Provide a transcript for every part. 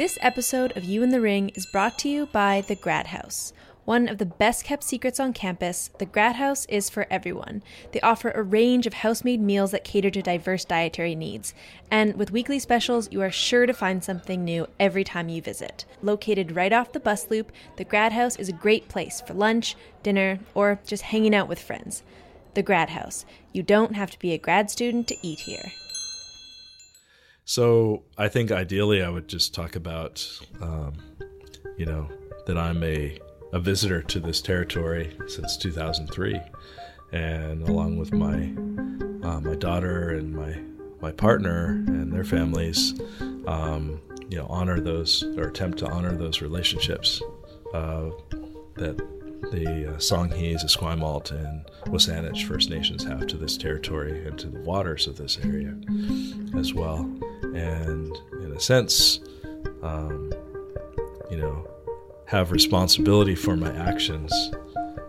This episode of You in the Ring is brought to you by the Grad House. One of the best kept secrets on campus, the Grad House is for everyone. They offer a range of house made meals that cater to diverse dietary needs. And with weekly specials, you are sure to find something new every time you visit. Located right off the bus loop, the Grad House is a great place for lunch, dinner, or just hanging out with friends. The Grad House. You don't have to be a grad student to eat here. So I think ideally I would just talk about, um, you know, that I'm a, a visitor to this territory since 2003, and along with my uh, my daughter and my my partner and their families, um, you know, honor those or attempt to honor those relationships uh, that the uh, Songhees, Esquimalt, and Wasanich First Nations have to this territory and to the waters of this area as well. And in a sense, um, you know, have responsibility for my actions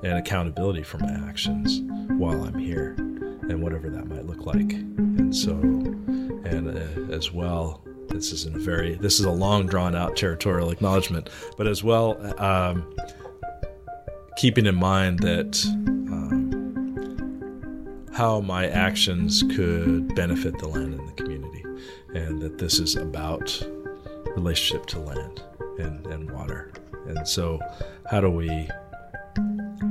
and accountability for my actions while I'm here and whatever that might look like. And so, and uh, as well, this is a very this is a long drawn out territorial acknowledgement, but as well, um, keeping in mind that um, how my actions could benefit the land and the community, and that this is about relationship to land and, and water. And so, how do we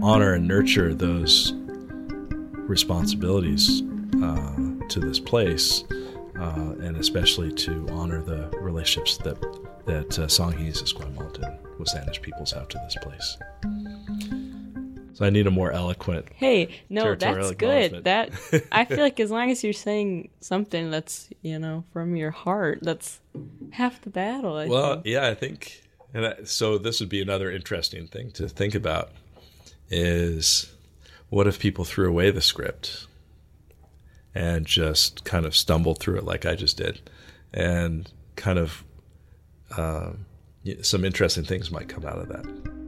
honor and nurture those responsibilities uh, to this place, uh, and especially to honor the relationships that that uh, Songhees, Esquimalt, and Wasanich peoples have to this place. So I need a more eloquent. Hey, no, that's good. That I feel like as long as you're saying something that's you know from your heart, that's half the battle. I well, think. yeah, I think, and I, so this would be another interesting thing to think about is what if people threw away the script and just kind of stumbled through it like I just did, and kind of um, some interesting things might come out of that.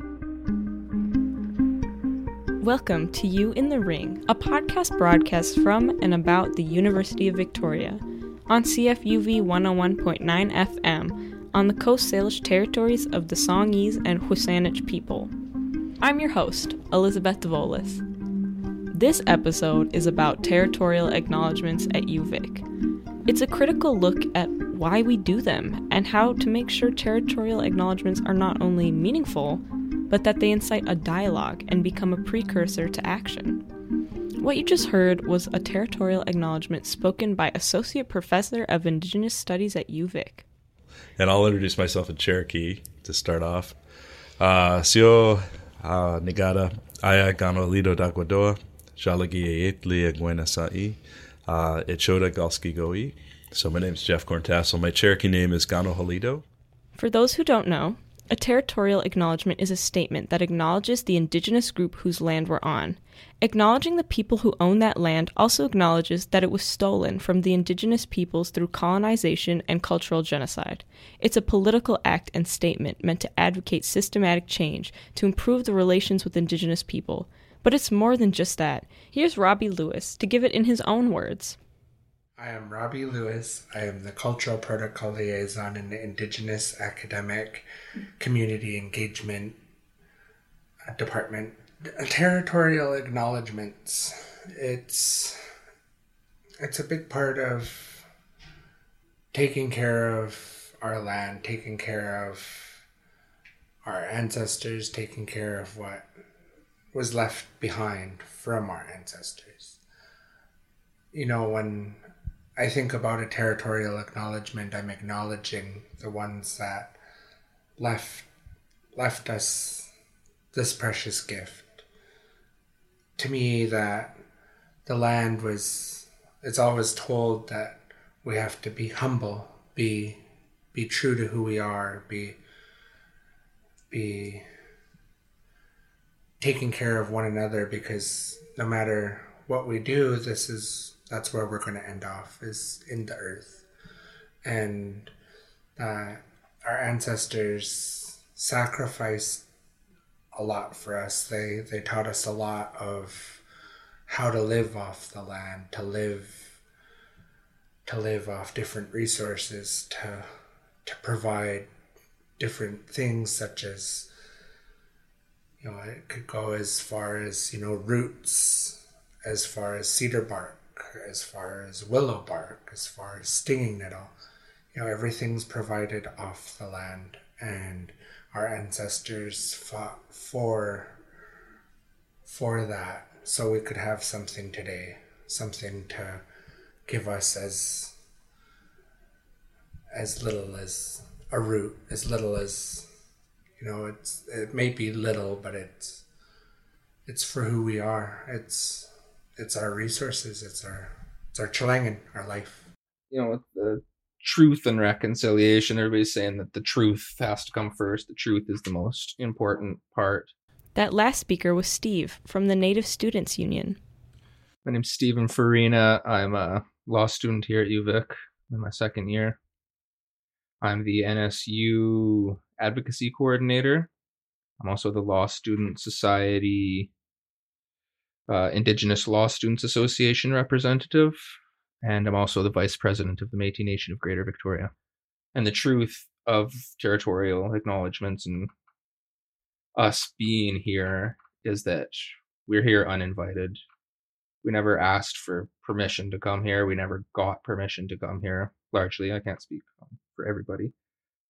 Welcome to You in the Ring, a podcast broadcast from and about the University of Victoria on CFUV 101.9 FM on the Coast Salish territories of the Songhees and Wasanich people. I'm your host, Elizabeth DeVolis. This episode is about territorial acknowledgements at UVic. It's a critical look at why we do them and how to make sure territorial acknowledgements are not only meaningful, but that they incite a dialogue and become a precursor to action. What you just heard was a territorial acknowledgement spoken by Associate Professor of Indigenous Studies at UVic. And I'll introduce myself in Cherokee to start off. Uh, Sio uh, Negada Aya Gano Lido Dagwadoa, Jalagi Ayetli Aguena Sai, uh, Echoda Galski Goi. So my name is Jeff Corntassel. My Cherokee name is Gano. For those who don't know, a territorial acknowledgement is a statement that acknowledges the indigenous group whose land we're on. Acknowledging the people who own that land also acknowledges that it was stolen from the indigenous peoples through colonization and cultural genocide. It's a political act and statement meant to advocate systematic change to improve the relations with indigenous people. But it's more than just that. Here's Robbie Lewis to give it in his own words. I am Robbie Lewis. I am the Cultural Protocol Liaison in the Indigenous Academic Community Engagement Department. Territorial acknowledgements. It's it's a big part of taking care of our land, taking care of our ancestors, taking care of what was left behind from our ancestors. You know, when I think about a territorial acknowledgement, I'm acknowledging the ones that left left us this precious gift. To me that the land was it's always told that we have to be humble, be be true to who we are, be be taking care of one another because no matter what we do, this is that's where we're going to end off is in the earth. And uh, our ancestors sacrificed a lot for us. They they taught us a lot of how to live off the land to live to live off different resources to to provide different things such as you know it could go as far as you know roots as far as cedar bark as far as willow bark as far as stinging nettle you know everything's provided off the land and our ancestors fought for for that so we could have something today something to give us as as little as a root as little as you know it's it may be little but it's it's for who we are. It's it's our resources it's our it's our chilangan our life. You know the truth and reconciliation everybody's saying that the truth has to come first the truth is the most important part. That last speaker was Steve from the Native Students Union. my name's stephen farina. I'm a law student here at uvic in my second year. I'm the nsu advocacy coordinator. I'm also the law student society uh, indigenous law students association representative and i'm also the vice president of the metis nation of greater victoria. And the truth of territorial acknowledgements and us being here is that we're here uninvited. We never asked for permission to come here. We never got permission to come here. Largely i can't speak for everybody.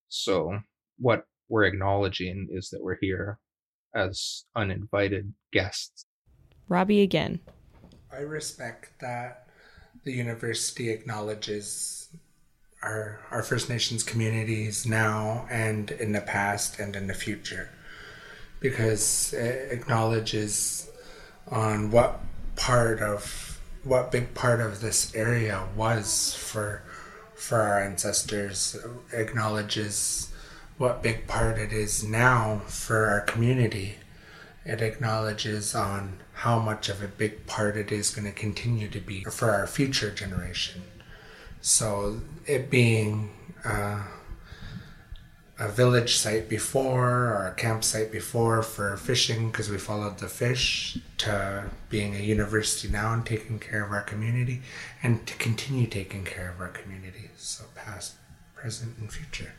So what we're acknowledging is that we're here as uninvited guests Robbie again. I respect that the university acknowledges our our First Nations communities now and in the past and in the future because it acknowledges on what part of what big part of this area was for for our ancestors acknowledges what big part it is now for our community it acknowledges on how much of a big part it is going to continue to be for our future generation. So, it being uh, a village site before or a campsite before for fishing because we followed the fish to being a university now and taking care of our community and to continue taking care of our community. So, past, present, and future.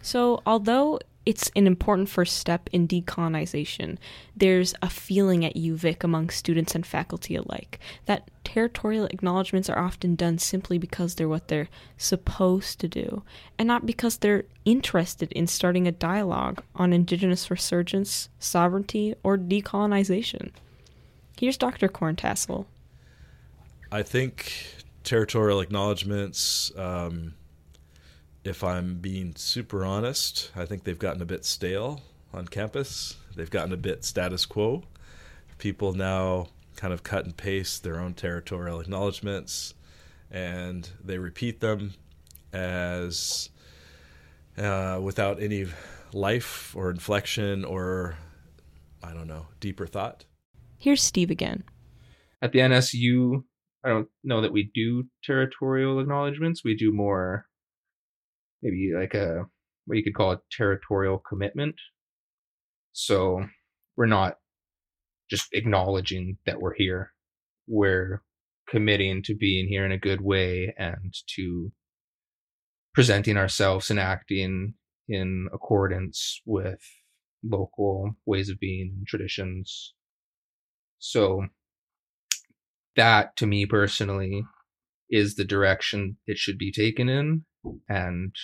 So, although it's an important first step in decolonization, there's a feeling at UVic among students and faculty alike that territorial acknowledgements are often done simply because they're what they're supposed to do, and not because they're interested in starting a dialogue on Indigenous resurgence, sovereignty, or decolonization. Here's Dr. Corntassel. I think territorial acknowledgements, um, if I'm being super honest, I think they've gotten a bit stale on campus. They've gotten a bit status quo. People now kind of cut and paste their own territorial acknowledgements and they repeat them as uh, without any life or inflection or, I don't know, deeper thought. Here's Steve again. at the NSU, I don't know that we do territorial acknowledgements. We do more, maybe like a what you could call a territorial commitment. So we're not just acknowledging that we're here. We're committing to being here in a good way and to presenting ourselves and acting in accordance with local ways of being and traditions. So that to me personally is the direction it should be taken in and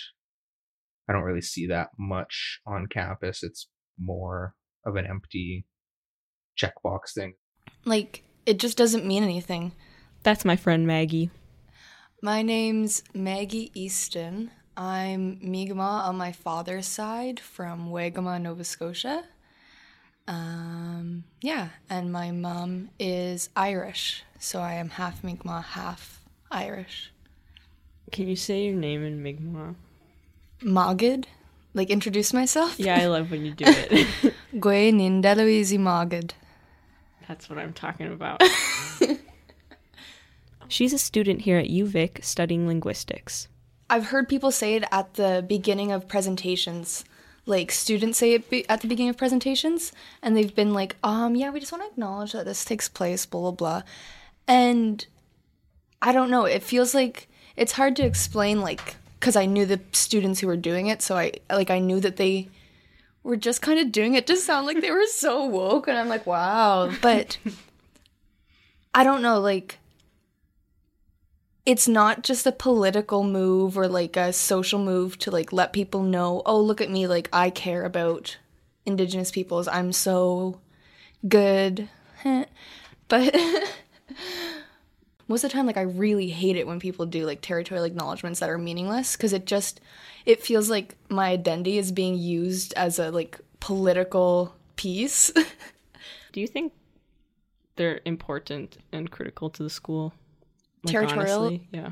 i don't really see that much on campus it's more of an empty checkbox thing Like, it just doesn't mean anything. That's my friend Maggie. My name's Maggie Easton. I'm Mi'kmaq on my father's side from Wagamama, Nova Scotia. Um, yeah, and my mom is Irish, so I am half Mi'kmaq, half Irish. Can you say your name in Mi'kmaq? Magid? Like, introduce myself? Yeah, I love when you do it. Gwe Nindeluizi Magid. That's what I'm talking about. She's a student here at UVic studying linguistics. I've heard people say it at the beginning of presentations. Like students say it be- at the beginning of presentations, and they've been like, "Um, yeah, we just want to acknowledge that this takes place." Blah blah blah, and I don't know. It feels like it's hard to explain like because I knew the students who were doing it, so I like I knew that they were just kind of doing it to sound like they were so woke, and I'm like, wow. But I don't know, like it's not just a political move or like a social move to like let people know, oh, look at me, like I care about indigenous peoples. I'm so good. but most of the time like I really hate it when people do like territorial acknowledgments that are meaningless cuz it just it feels like my identity is being used as a like political piece. Do you think they're important and critical to the school? Like, Territorial? honestly? Yeah.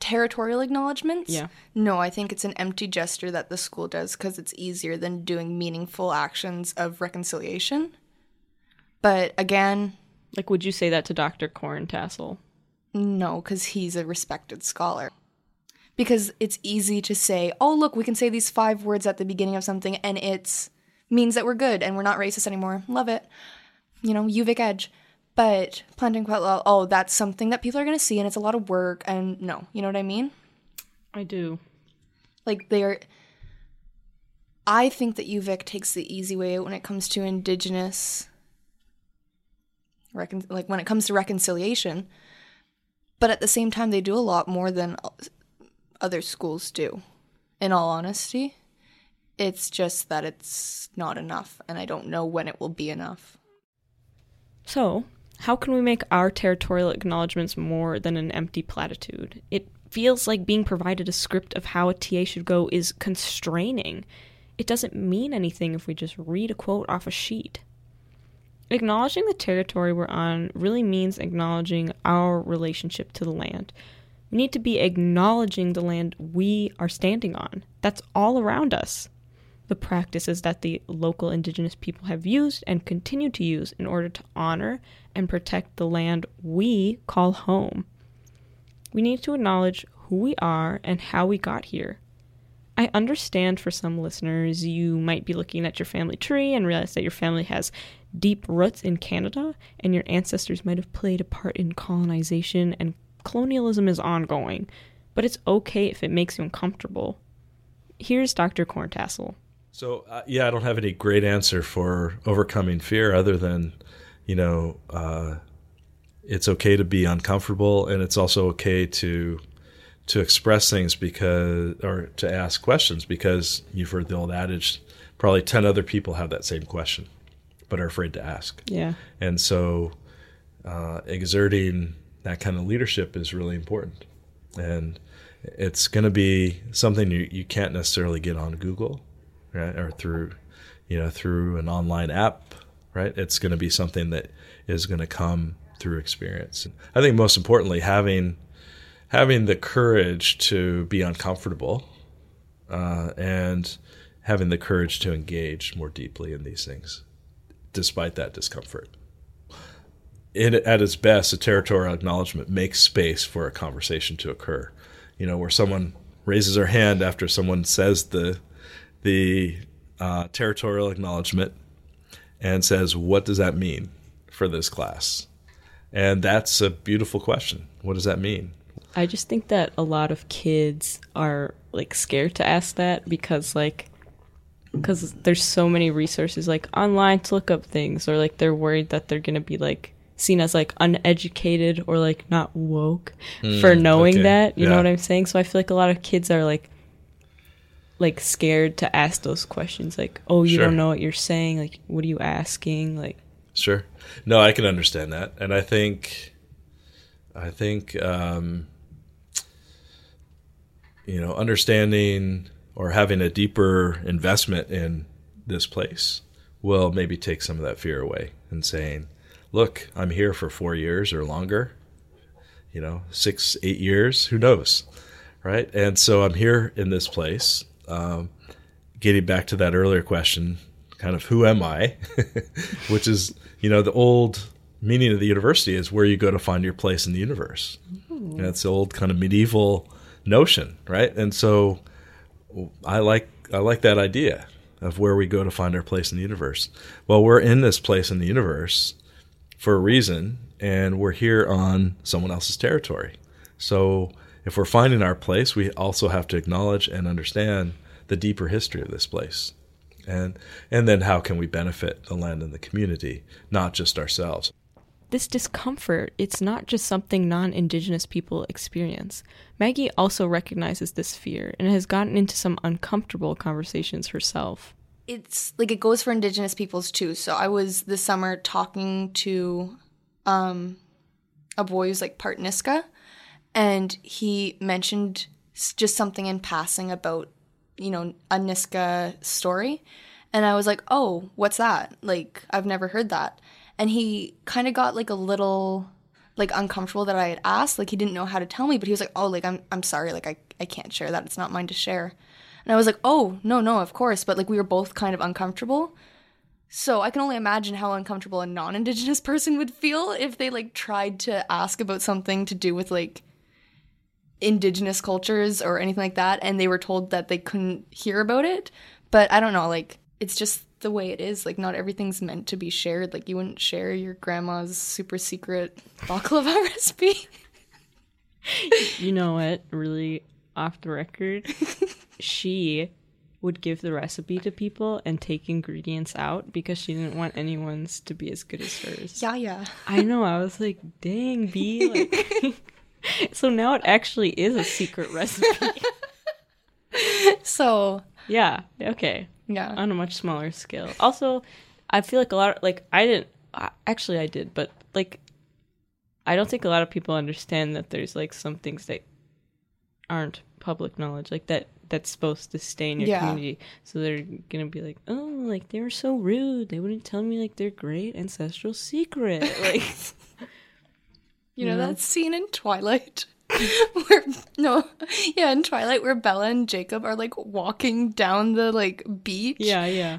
territorial acknowledgments? Yeah. No, I think it's an empty gesture that the school does because it's easier than doing meaningful actions of reconciliation. But again, Like, would you say that to Dr. Corntassel? no, because he's a respected scholar. Because it's easy to say, oh, look, we can say these five words at the beginning of something and it's means that we're good and we're not racist anymore. Love it. You know, UVic edge. But planting Quetla, oh, that's something that people are going to see and it's a lot of work. And no, you know what I mean? I do. like they're i think that uvic takes the easy way out when it comes to indigenous recon- like when it comes to reconciliation but at the same time they do a lot more than other schools do in all honesty it's just that it's not enough and i don't know when it will be enough So, how can we make our territorial acknowledgments more than an empty platitude? It feels like being provided a script of how a TA should go is constraining. It doesn't mean anything if we just read a quote off a sheet. Acknowledging the territory we're on really means acknowledging our relationship to the land. We need to be acknowledging the land we are standing on. That's all around us the practices that the local indigenous people have used and continue to use in order to honor and protect the land we call home. We need to acknowledge who we are and how we got here. I understand for some listeners, you might be looking at your family tree and realize that your family has deep roots in Canada and your ancestors might have played a part in colonization and colonialism is ongoing. But it's okay if it makes you uncomfortable. Here's Dr. Corntassel. So uh, yeah, I don't have any great answer for overcoming fear other than, you know, uh, it's okay to be uncomfortable, and it's also okay to to express things because or to ask questions because you've heard the old adage, probably ten other people have that same question, but are afraid to ask. Yeah. And so, uh, exerting that kind of leadership is really important. And it's going to be something you, you can't necessarily get on Google, right? Or through, you know, through an online app, right? It's going to be something that is going to come through experience. I think most importantly, having having the courage to be uncomfortable uh, and having the courage to engage more deeply in these things, despite that discomfort. At its best, a territorial acknowledgement makes space for a conversation to occur. You know, where someone raises their hand after someone says the the uh, territorial acknowledgement and says, "What does that mean for this class?" And that's a beautiful question. What does that mean? I just think that a lot of kids are like scared to ask that because like because there's so many resources like online to look up things or like they're worried that they're gonna be like seen as like uneducated or like not woke hmm, for knowing okay. that you know what i'm saying so i feel like a lot of kids are like like scared to ask those questions like oh you Sure. don't know what you're saying like what are you asking like Sure. No, I can understand that, and I think, I think, um, you know, understanding or having a deeper investment in this place will maybe take some of that fear away and saying, "Look, I'm here for four years or longer, you know, six, eight years, who knows, right? And so I'm here in this place." Um, getting back to that earlier question, kind of who am I, which is you know the old meaning of the university is where you go to find your place in the universe. It's the old kind of medieval notion, right? And so I like I like that idea of where we go to find our place in the universe. Well, we're in this place in the universe for a reason, and we're here on someone else's territory. So if we're finding our place, we also have to acknowledge and understand the deeper history of this place. And and then how can we benefit the land and the community, not just ourselves. This discomfort, it's not just something non Indigenous people experience. Maggie also recognizes this fear and has gotten into some uncomfortable conversations herself. It's like it goes for Indigenous peoples too. So I was this summer talking to um, a boy who's like part Nisga'a, and he mentioned just something in passing about, you know, a Nisga'a story. And I was like, oh, what's that? Like, I've never heard that and he kind of got like a little like uncomfortable that I had asked. Like he didn't know how to tell me, but he was like, "Oh, like I'm I'm sorry, like I I can't share that. It's not mine to share." And I was like, "Oh, no, no, of course." But like we were both kind of uncomfortable. So I can only imagine how uncomfortable a non-indigenous person would feel if they like tried to ask about something to do with like indigenous cultures or anything like that and they were told that they couldn't hear about it. But I don't know, like it's just the way it is. Like, not everything's meant to be shared. Like, you wouldn't share your grandma's super secret baklava recipe. you know what? Really off the record, she would give the recipe to people and take ingredients out because she didn't want anyone's to be as good as hers. Yeah, yeah. I know. I was like, dang, B. Like, so now it actually is a secret recipe. so. Yeah. Okay. Yeah. On a much smaller scale. Also, I feel like a lot of, like I didn't actually I did, but like I don't think a lot of people understand that there's like some things that aren't public knowledge like that that's supposed to stay in your yeah. community. So they're gonna be like, oh, like they were so rude. They wouldn't tell me like their great ancestral secret. Like, you know, that scene in Twilight where no yeah in twilight where bella and jacob are like walking down the like beach. Yeah yeah.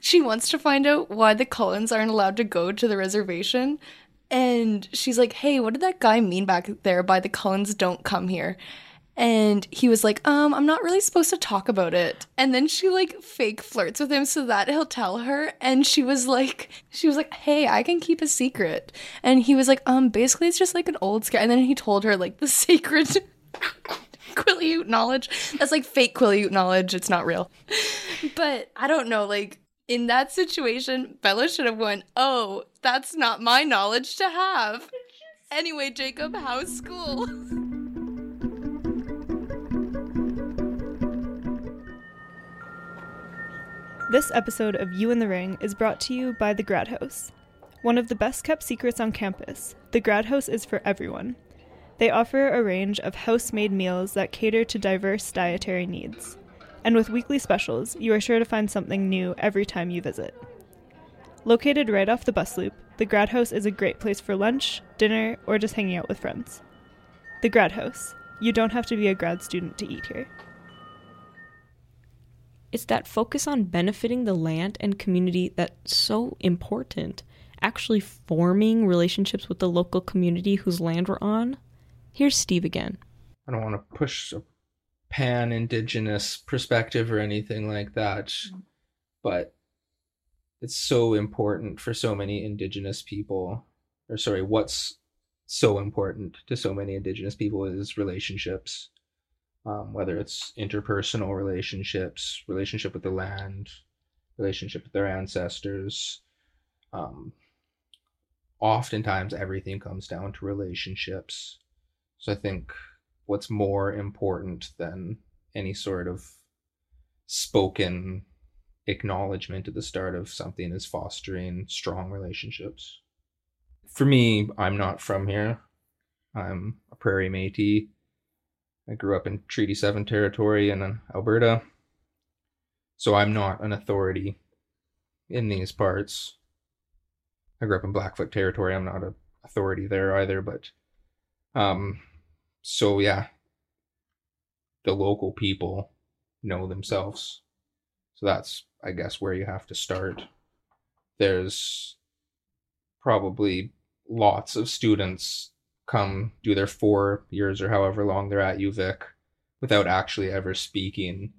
She wants to find out why the cullens aren't allowed to go to the reservation. And she's like hey what did that guy mean back there by the cullens don't come here and he was like, um, I'm not really supposed to talk about it. And then she like fake flirts with him so that he'll tell her. And she was like, she was like, hey, I can keep a secret. And he was like, um, basically it's just like an old scare. And then he told her like the sacred Quileute knowledge. That's like fake Quileute knowledge. It's not real. But I don't know, like in that situation, Bella should have went, oh, that's not my knowledge to have. Anyway, Jacob, how's school? This episode of You in the Ring is brought to you by the Grad House. One of the best kept secrets on campus, the Grad House is for everyone. They offer a range of house made meals that cater to diverse dietary needs. And with weekly specials, you are sure to find something new every time you visit. Located right off the bus loop, the Grad House is a great place for lunch, dinner, or just hanging out with friends. The Grad House. You don't have to be a grad student to eat here. It's that focus on benefiting the land and community that's so important. Actually forming relationships with the local community whose land we're on. Here's Steve again. I don't want to push a pan indigenous perspective or anything like that, but it's so important for so many indigenous people. Or, sorry, what's so important to so many indigenous people is relationships um, whether it's interpersonal relationships, relationship with the land, relationship with their ancestors. Um, oftentimes, everything comes down to relationships. So I think what's more important than any sort of spoken acknowledgement at the start of something is fostering strong relationships. For me, I'm not from here. I'm a prairie Métis I grew up in Treaty 7 territory in Alberta, so I'm not an authority in these parts. I grew up in Blackfoot territory. I'm not an authority there either, but um so yeah, the local people know themselves. So that's I guess where you have to start. There's probably lots of students come do their four years or however long they're at UVic without actually ever speaking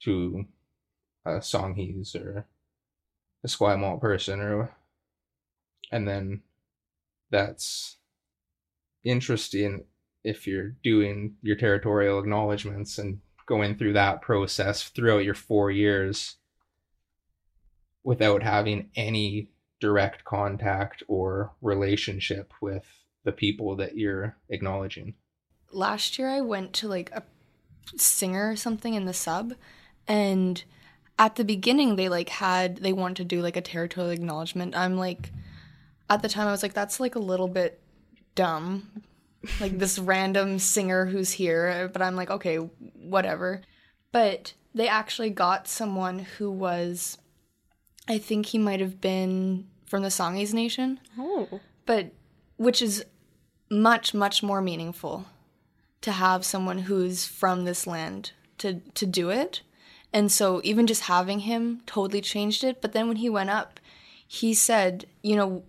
to a Songhees or a Esquimalt person or and then that's interesting if you're doing your territorial acknowledgments and going through that process throughout your four years without having any direct contact or relationship with the people that you're acknowledging. Last year I went to like a singer or something in the sub and at the beginning they like had they wanted to do like a territorial acknowledgement. I'm like at the time I was like that's like a little bit dumb. Like this random singer who's here, but I'm like okay, whatever. But they actually got someone who was I think he might have been from the Songhees Nation, Oh. but which is much much more meaningful to have someone who's from this land to to do it. And so even just having him totally changed it, but then when he went up, he said, you know,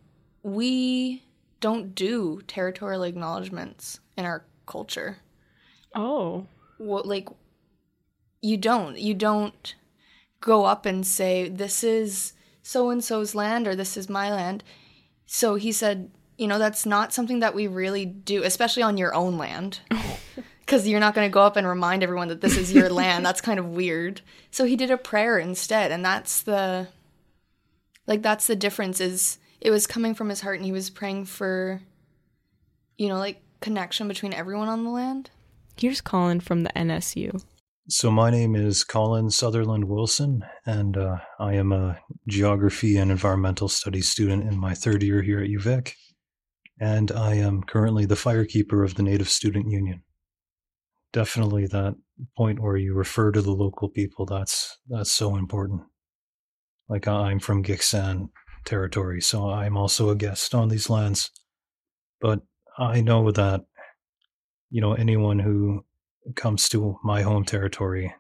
we don't do territorial acknowledgments in our culture Oh. what like you don't you don't go up and say this is so and so's land or this is my land so he said you know that's not something that we really do especially on your own land because you're not going to go up and remind everyone that this is your land that's kind of weird so he did a prayer instead and that's the like that's the difference is it was coming from his heart and he was praying for you know like connection between everyone on the land Here's Colin from the NSU. So, my name is Colin Sutherland Wilson, and uh, I am a geography and environmental studies student in my third year here at UVic. And I am currently the firekeeper of the Native Student Union. Definitely that point where you refer to the local people, that's that's so important. Like I'm from Gitxsan territory, so I'm also a guest on these lands. But I know that you know anyone who comes to my home territory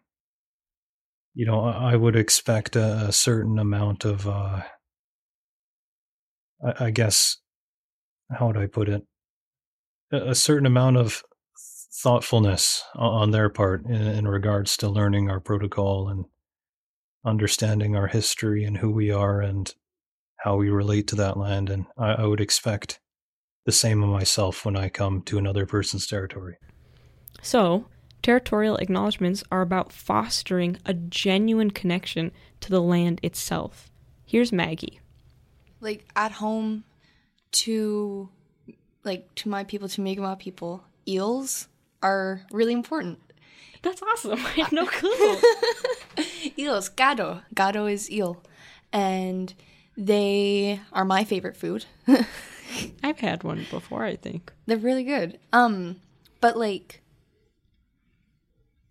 you know i I would expect a, a certain amount of uh I, I guess how would i put it a, a certain amount of thoughtfulness on their part in, in regards to learning our protocol and understanding our history and who we are and how we relate to that land and i, I would expect the same of myself when i come to another person's territory So, territorial acknowledgements are about fostering a genuine connection to the land itself. Here's Maggie. like at home to like to my people to Mi'kmaq people eels are really important That's awesome. I have no clue. eels gado gado is eel and they are my favorite food I've had one before, I think. they're really good um but like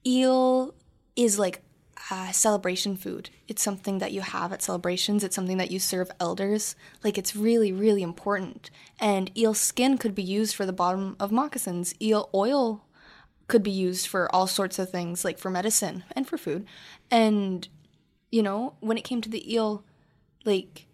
eel is like a celebration food. It's something that you have at celebrations. It's something that you serve elders. Like it's really really important. And eel skin could be used for the bottom of moccasins. Eel oil could be used for all sorts of things like for medicine and for food. And you know when it came to the eel like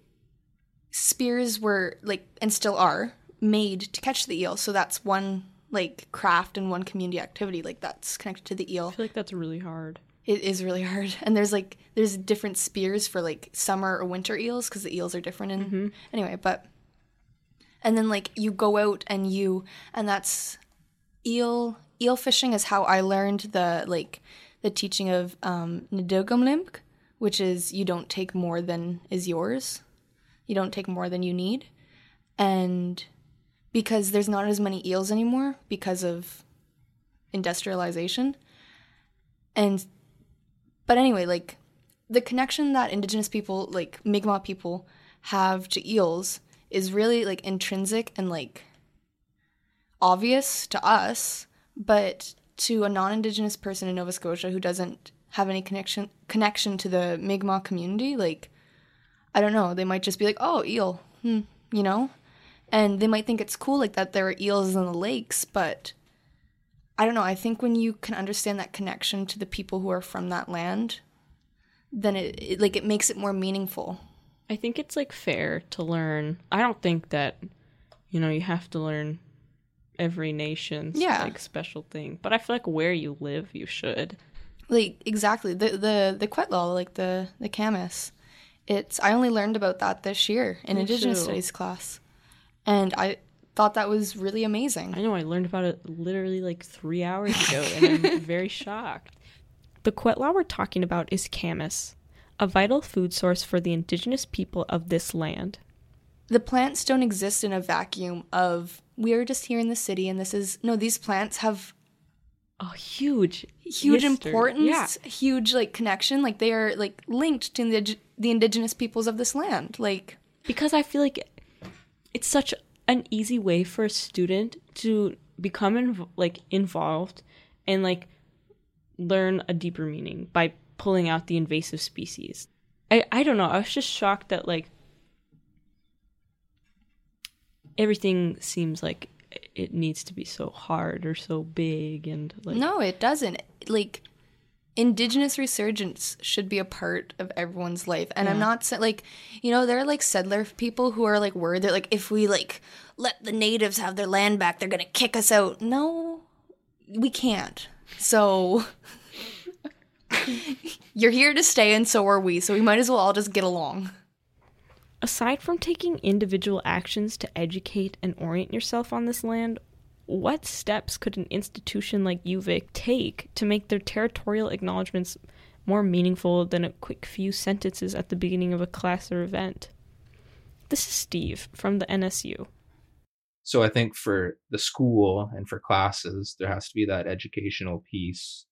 spears were like and still are made to catch the eel. So that's one like craft and one community activity like that's connected to the eel. I feel like that's really hard. It is really hard. And there's like there's different spears for like summer or winter eels because the eels are different in anyway but and then like you go out and you and that's eel eel fishing is how i learned the like the teaching of um Netukulimk, which is you don't take more than is yours. You don't take more than you need. And because there's not as many eels anymore because of industrialization. And but anyway like the connection that indigenous people like mi'kmaq people have to eels is really like intrinsic and like obvious to us but to a non-indigenous person in nova scotia who doesn't have any connection connection to the mi'kmaq community like i don't know. They might just be like oh eel. Hmm, you know? And they might think it's cool like that there are eels in the lakes but I don't know. I think when you can understand that connection to the people who are from that land, then it, it like it makes it more meaningful. I think it's like fair to learn. I don't think that you know you have to learn every nation's Yeah. like special thing, but I feel like where you live, you should. Like exactly the the the Quetlal, like the the camas. It's I only learned about that this year in Me Indigenous too. Studies class, and I thought that was really amazing. I know I learned about it literally like three hours ago, and I'm very shocked. The Kwetla we're talking about is camas, a vital food source for the indigenous people of this land. The plants don't exist in a vacuum of we are just here in the city and this is no these plants have A huge, huge history. importance, Yeah. huge like connection, like they are like linked to the the indigenous peoples of this land. Like because I feel like it's such an easy way for a student to become inv- like involved and like learn a deeper meaning by pulling out the invasive species. I I don't know. I was just shocked that like everything seems like it needs to be so hard or so big and like no, it doesn't. Like indigenous resurgence should be a part of everyone's life. And I'm not like, you know, there are like settler people who are like worried that like if we like let the natives have their land back, they're gonna kick us out. No, we can't. So you're here to stay, and so are we. So we might as well all just get along. Aside from taking individual actions to educate and orient yourself on this land, what steps could an institution like UVic take to make their territorial acknowledgments more meaningful than a quick few sentences at the beginning of a class or event? This is Steve from the NSU. So I think for the school and for classes, there has to be that educational piece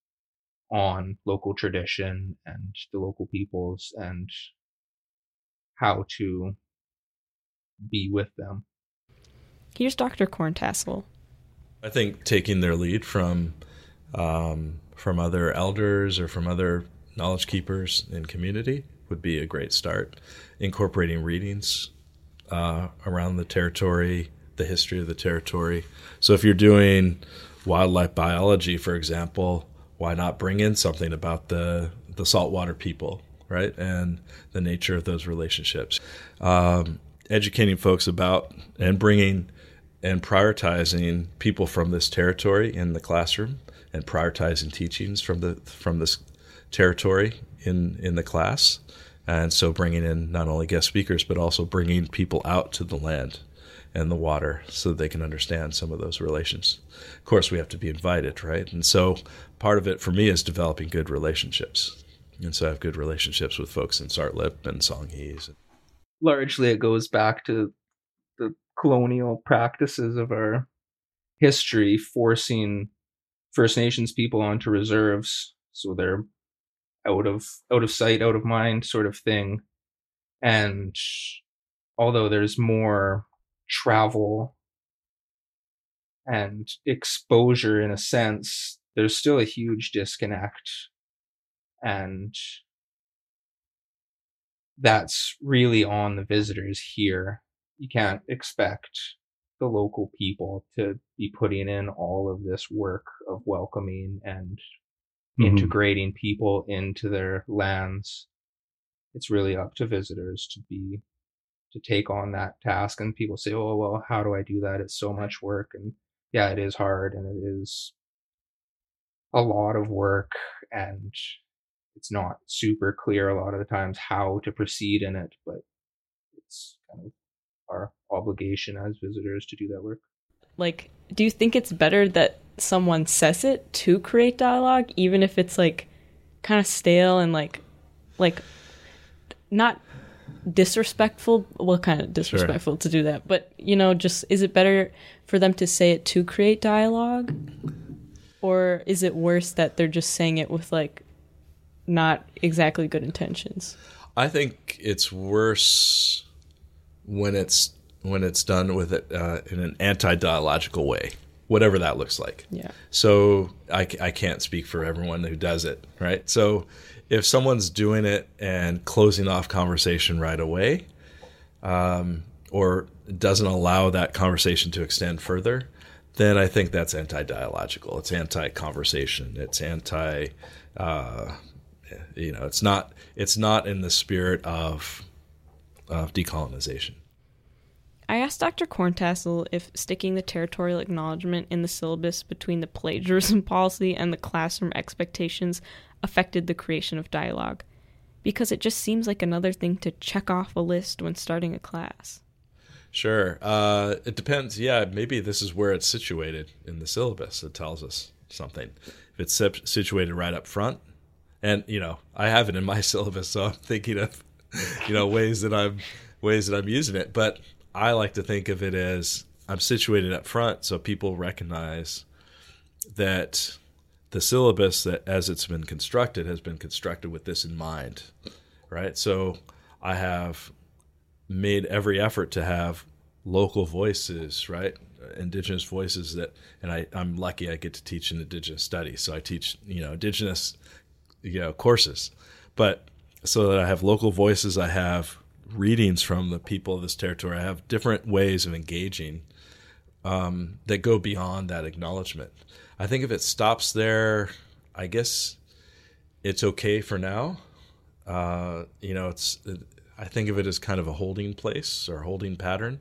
on local tradition and the local peoples and how to be with them. Here's Dr. Corntassel. I think taking their lead from um, from other elders or from other knowledge keepers in community would be a great start. Incorporating readings uh, around the territory, the history of the territory. So if you're doing wildlife biology, for example, why not bring in something about the the saltwater people, right, and the nature of those relationships? Um, educating folks about and bringing and prioritizing people from this territory in the classroom and prioritizing teachings from the from this territory in in the class. And so bringing in not only guest speakers but also bringing people out to the land and the water so that they can understand some of those relations. Of course we have to be invited right? And so part of it for me is developing good relationships. And so i have good relationships with folks in Tsartlip and songhees. Largely, it goes back to colonial practices of our history, forcing First Nations people onto reserves, so they're out of out of sight, out of mind, sort of thing. And although there's more travel and exposure in a sense, there's still a huge disconnect. And that's really on the visitors here. You can't expect the local people to be putting in all of this work of welcoming and Mhm. integrating people into their lands. It's really up to visitors to be to take on that task and people say, "Oh, well, how do I do that? It's so much work." And yeah, it is hard and it is a lot of work and it's not super clear a lot of the times how to proceed in it, but it's kind of our obligation as visitors to do that work. Like, do you think it's better that someone says it to create dialogue, even if it's like kind of stale and like, like, not disrespectful? Well, kind of disrespectful to do that, but you know, just is it better for them to say it to create dialogue, or is it worse that they're just saying it with like not exactly good intentions? I think it's worse when it's when it's done with it uh, in an anti-dialogical way, whatever that looks like. Yeah. So I, I can't speak for everyone who does it, right? So if someone's doing it and closing off conversation right away, um, or doesn't allow that conversation to extend further, then I think that's anti-dialogical. It's anti-conversation. It's anti, uh, you know, it's not it's not in the spirit of of decolonization. I asked Dr. Corntassel if sticking the territorial acknowledgement in the syllabus between the plagiarism policy and the classroom expectations affected the creation of dialogue, because it just seems like another thing to check off a list when starting a class. Sure. Uh, it depends. Yeah, maybe this is where it's situated in the syllabus. It tells us something. If it's situated right up front, and you know, I have it in my syllabus, so I'm thinking of you know ways that I'm ways that I'm using it. But I like to think of it as I'm situated up front, so people recognize that the syllabus that as it's been constructed has been constructed with this in mind, right? So I have made every effort to have local voices, right? Indigenous voices that, and I, I'm lucky I get to teach in Indigenous studies. So I teach, you know, Indigenous, you know, courses, but so that I have local voices, I have readings from the people of this territory. I have different ways of engaging um, that go beyond that acknowledgement. I think if it stops there, I guess it's okay for now. Uh, you know, it's I think of it as kind of a holding place or holding pattern,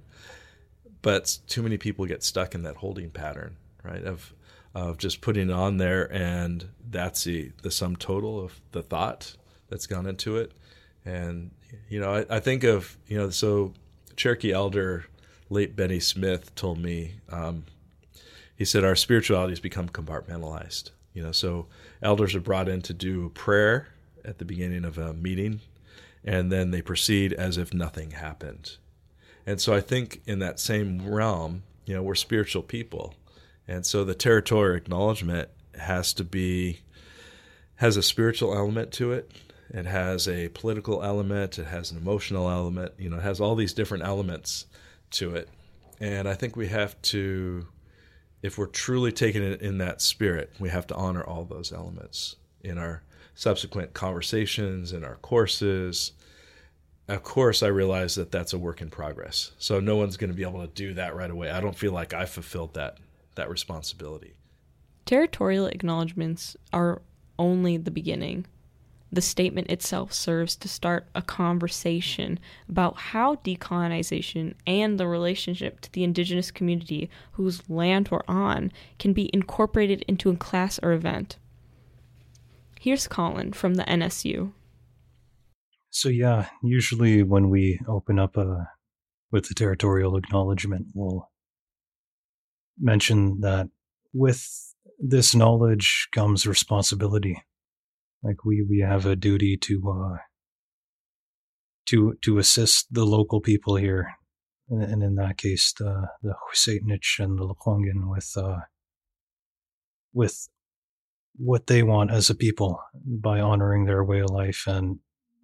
but too many people get stuck in that holding pattern, right? Of of just putting it on there, and that's the the sum total of the thought that's gone into it. And you know, I, I think of you know, so Cherokee elder late Benny Smith told me. Um, he said our spirituality has become compartmentalized. You know, so elders are brought in to do prayer at the beginning of a meeting and then they proceed as if nothing happened. And so I think in that same realm, you know, we're spiritual people. And so the territorial acknowledgement has to be has a spiritual element to it. It has a political element, it has an emotional element, you know, it has all these different elements to it. And I think we have to if we're truly taking it in that spirit, we have to honor all those elements in our subsequent conversations in our courses. Of course, I realize that that's a work in progress. So no one's going to be able to do that right away. I don't feel like I fulfilled that that responsibility. Territorial acknowledgments are only the beginning. The statement itself serves to start a conversation about how decolonization and the relationship to the indigenous community whose land we're on can be incorporated into a class or event. Here's Colin from the NSU. So yeah, usually when we open up a with the territorial acknowledgement, we'll mention that with this knowledge comes responsibility. Like we we have a duty to uh, to to assist the local people here, and in that case, the the and the Lekwungen with uh, with what they want as a people by honoring their way of life and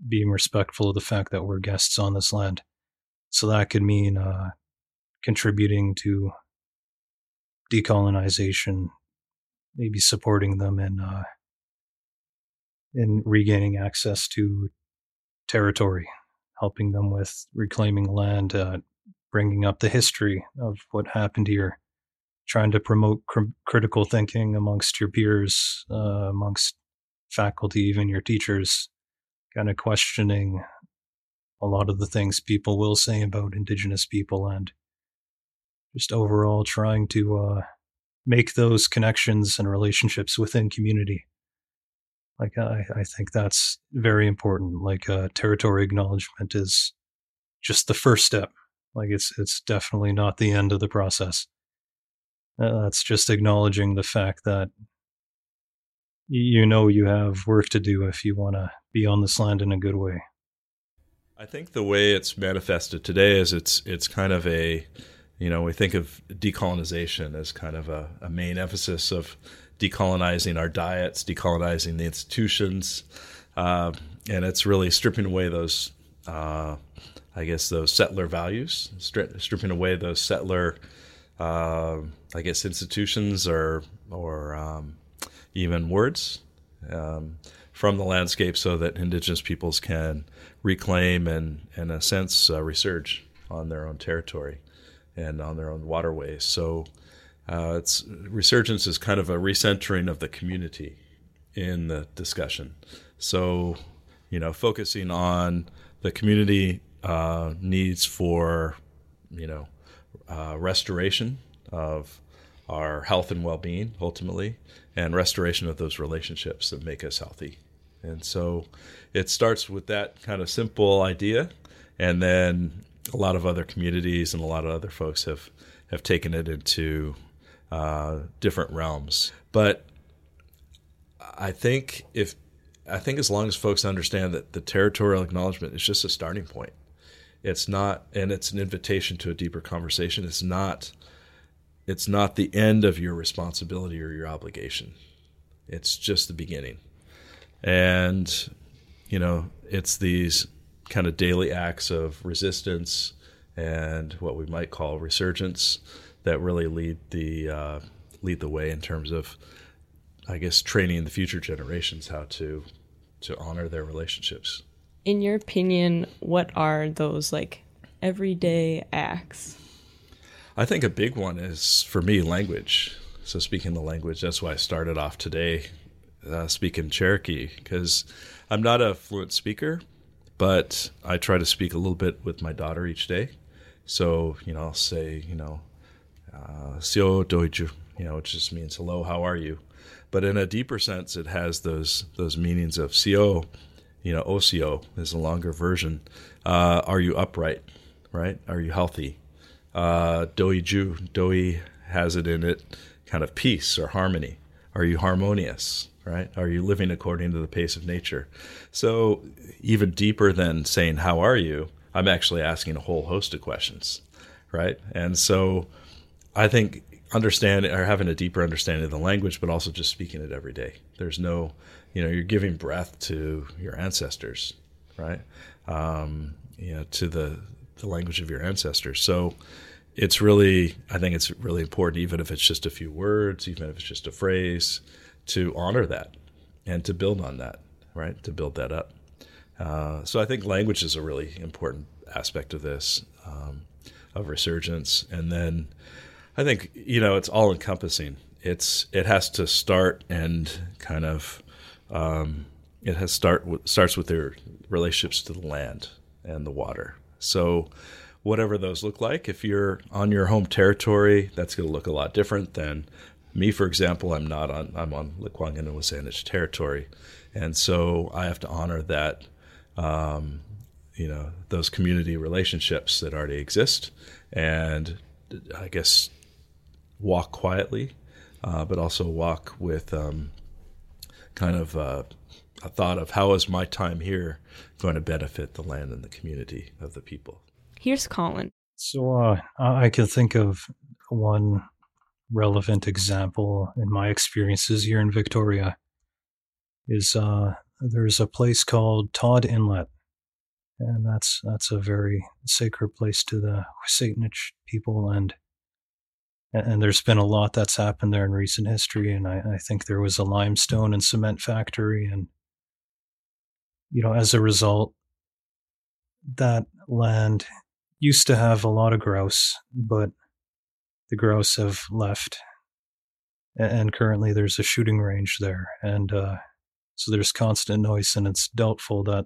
being respectful of the fact that we're guests on this land. So that could mean uh, contributing to decolonization, maybe supporting them in uh, in regaining access to territory, helping them with reclaiming land, uh, bringing up the history of what happened here, trying to promote cr- critical thinking amongst your peers, uh, amongst faculty, even your teachers, kind of questioning a lot of the things people will say about Indigenous people and just overall trying to uh, make those connections and relationships within community. Like I, I think that's very important. Like uh, territory acknowledgement is just the first step. Like it's it's definitely not the end of the process. Uh, that's just acknowledging the fact that you know you have work to do if you want to be on this land in a good way. I think the way it's manifested today is it's it's kind of a you know we think of decolonization as kind of a, a main emphasis of decolonizing our diets, decolonizing the institutions, uh, and it's really stripping away those uh, I guess those settler values, stri- stripping away those settler uh, I guess institutions or or um, even words um, from the landscape, so that indigenous peoples can reclaim and, in a sense, uh, resurge on their own territory and on their own waterways. So, uh, it's resurgence is kind of a recentering of the community in the discussion. So, you know, focusing on the community uh, needs for, you know, uh, restoration of our health and well-being ultimately and restoration of those relationships that make us healthy and so it starts with that kind of simple idea and then a lot of other communities and a lot of other folks have have taken it into uh, different realms. But I think if I think as long as folks understand that the territorial acknowledgement is just a starting point, it's not, and it's an invitation to a deeper conversation. It's not, it's not the end of your responsibility or your obligation. It's just the beginning, and you know, it's these kind of daily acts of resistance and what we might call resurgence that really lead the uh, lead the way in terms of, I guess, training the future generations how to to honor their relationships. In your opinion, what are those like everyday acts? I think a big one is for me language. So speaking the language, that's why I started off today uh, speaking Cherokee because I'm not a fluent speaker, but I try to speak a little bit with my daughter each day. So you know, I'll say you know, uh, "Sio doiju," you know, which just means "Hello, how are you?" But in a deeper sense, it has those those meanings of "Sio," you know, "Osio" is a longer version. Uh, are you upright? Right? Are you healthy? Uh, doiju, doi has it in it, kind of peace or harmony. Are you harmonious? Right? Are you living according to the pace of nature? So even deeper than saying "How are you?" I'm actually asking a whole host of questions, right? And so I think understanding or having a deeper understanding of the language, but also just speaking it every day. There's no, you know, you're giving breath to your ancestors, right? Um, you know, to the the language of your ancestors. So it's really, I think it's really important, even if it's just a few words, even if it's just a phrase, to honor that and to build on that, right? To build that up. Uh, so I think language is a really important aspect of this, um, of resurgence, and then I think you know it's all encompassing. It's it has to start and kind of um, it has start starts with their relationships to the land and the water. So whatever those look like, if you're on your home territory, that's going to look a lot different than me, for example. I'm not on I'm on Lekwungen and Wasanich territory, and so I have to honor that um, you know those community relationships that already exist, and I guess walk quietly, uh, but also walk with um, kind of uh, a thought of how is my time here going to benefit the land and the community of the people. Here's Colin. So uh, I can think of one relevant example in my experiences here in Victoria. Is uh, there's a place called Todd Inlet, and that's that's a very sacred place to the Saanich people, and and there's been a lot that's happened there in recent history, and I, I think there was a limestone and cement factory, and you know, as a result, that land used to have a lot of grouse, but the grouse have left, and currently there's a shooting range there, and uh, so there's constant noise, and it's doubtful that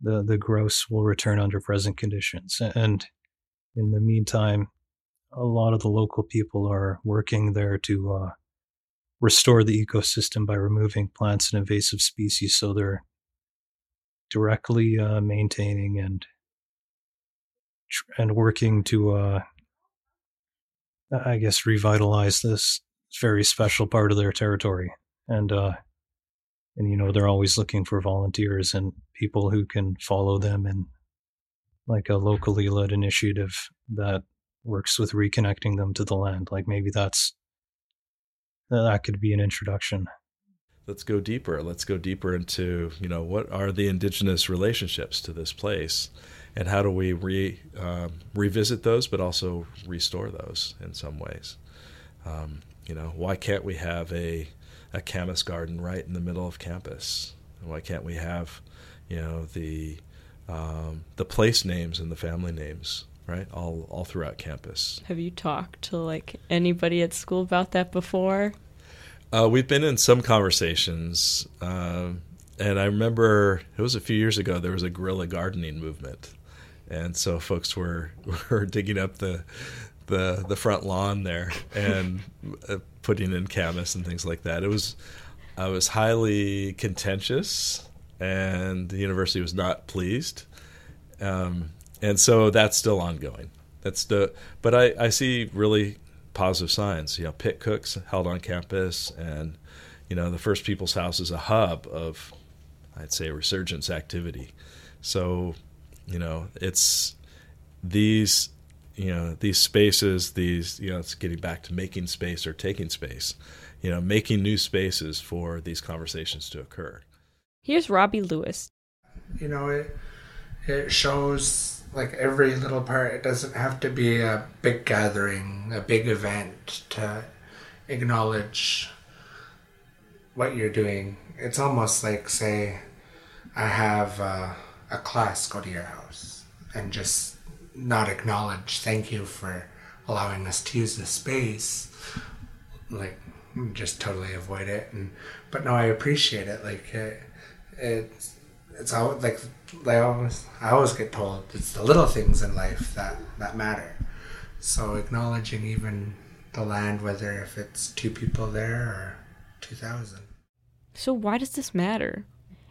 the the grouse will return under present conditions. And in the meantime, a lot of the local people are working there to uh, restore the ecosystem by removing plants and invasive species. So they're directly uh, maintaining and and working to, uh, I guess, revitalize this very special part of their territory. And uh, and you know they're always looking for volunteers and people who can follow them in like a locally led initiative that works with reconnecting them to the land like maybe that's that could be an introduction. Let's go deeper. Let's go deeper into you know what are the indigenous relationships to this place and how do we re, um, revisit those but also restore those in some ways. Um, you know why can't we have a a camas garden right in the middle of campus? Why can't we have, you know, the um, the place names and the family names right all all throughout campus? Have you talked to like anybody at school about that before? Uh, we've been in some conversations, uh, and I remember it was a few years ago. There was a guerrilla gardening movement, and so folks were were digging up the the the front lawn there and uh, putting in camas and things like that. It was I was highly contentious, and the university was not pleased. Um, and so that's still ongoing. That's the but I, I see really positive signs. You know, pit cooks held on campus, and you know the First People's House is a hub of, I'd say, resurgence activity. So, you know, it's these you know these spaces these you know it's getting back to making space or taking space you know making new spaces for these conversations to occur here's robbie lewis you know it it shows like every little part it doesn't have to be a big gathering a big event to acknowledge what you're doing. It's almost like say i have uh, a class go to your house and just not acknowledge thank you for allowing us to use the space. Like just totally avoid it and but no i appreciate it. Like it, it's it's always like I always I always get told it's the little things in life that that matter. So acknowledging even the land, whether if it's two people there or two thousand. So why does this matter?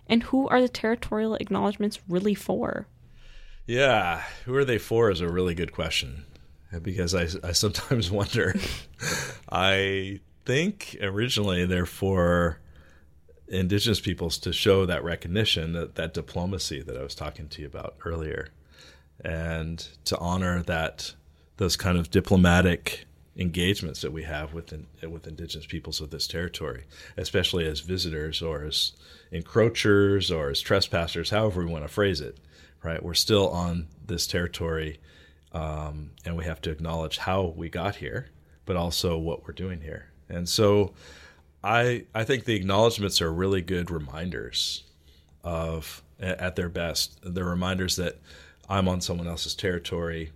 And who are the territorial acknowledgments really for? Yeah, who are they for is a really good question. Because I, I sometimes wonder. I think originally they're for indigenous peoples to show that recognition, that, that diplomacy that I was talking to you about earlier, and to honor that those kind of diplomatic engagements that we have with with indigenous peoples of this territory, especially as visitors or as encroachers or as trespassers, however we want to phrase it. Right, we're still on this territory, um, and we have to acknowledge how we got here, but also what we're doing here. And so, I I think the acknowledgments are really good reminders of at their best. They're reminders that I'm on someone else's territory,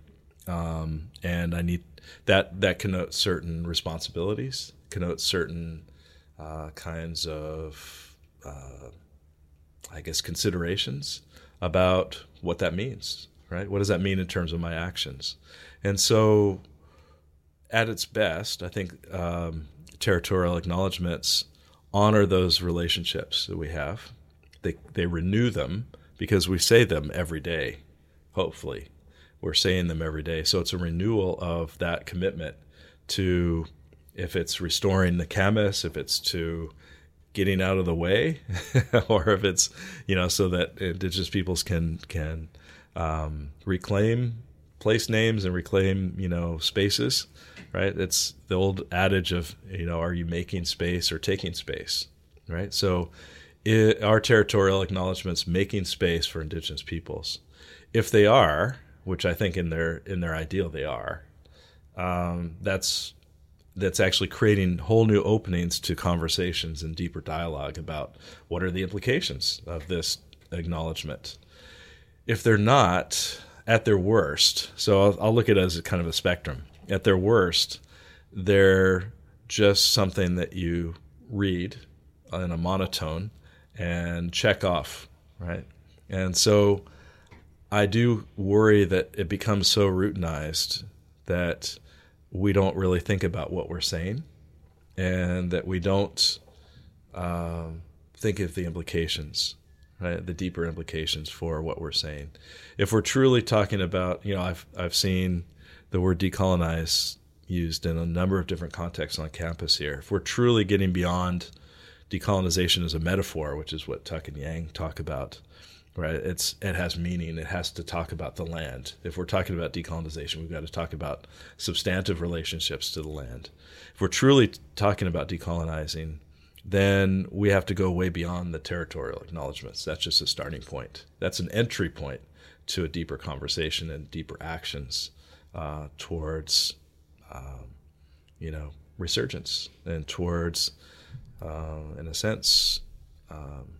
um, and I need that that connotes certain responsibilities, connotes certain uh, kinds of uh, I guess considerations about what that means. Right? What does that mean in terms of my actions? And so, at its best, I think um, territorial acknowledgments honor those relationships that we have. They they renew them because we say them every day. Hopefully, we're saying them every day. So it's a renewal of that commitment to, if it's restoring the camas, if it's to getting out of the way, or if it's you know so that indigenous peoples can can um, reclaim place names and reclaim you know spaces right? It's the old adage of, you know, are you making space or taking space, right? So, it, our territorial acknowledgments making space for indigenous peoples, if they are, which I think in their in their ideal they are, um, that's that's actually creating whole new openings to conversations and deeper dialogue about what are the implications of this acknowledgement. If they're not, at their worst, so I'll, I'll look at it as kind of a spectrum at their worst, they're just something that you read in a monotone and check off, right? And so I do worry that it becomes so routinized that we don't really think about what we're saying and that we don't um, think of the implications, right? The deeper implications for what we're saying. If we're truly talking about, you know, I've I've seen the word decolonize used in a number of different contexts on campus here. If we're truly getting beyond decolonization as a metaphor, which is what Tuck and Yang talk about, right? It's it has meaning. It has to talk about the land. If we're talking about decolonization, we've got to talk about substantive relationships to the land. If we're truly talking about decolonizing, then we have to go way beyond the territorial acknowledgments. That's just a starting point. That's an entry point to a deeper conversation and deeper actions uh, towards, um, you know, resurgence and towards, uh, in a sense, um,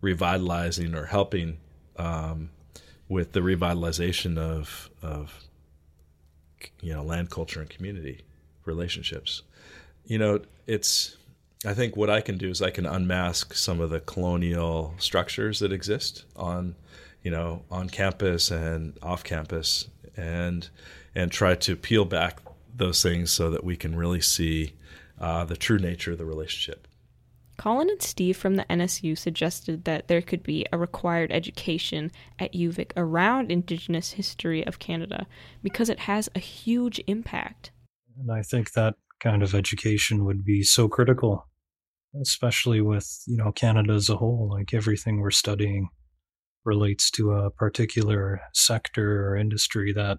revitalizing or helping um, with the revitalization of, of, you know, land culture and community relationships. You know, it's, I think what I can do is I can unmask some of the colonial structures that exist on, you know, on campus and off campus and and try to peel back those things so that we can really see uh, the true nature of the relationship. Colin and Steve from the NSU suggested that there could be a required education at UVic around Indigenous history of Canada because it has a huge impact. And I think that kind of education would be so critical, especially with, you know, Canada as a whole. Like everything we're studying relates to a particular sector or industry that,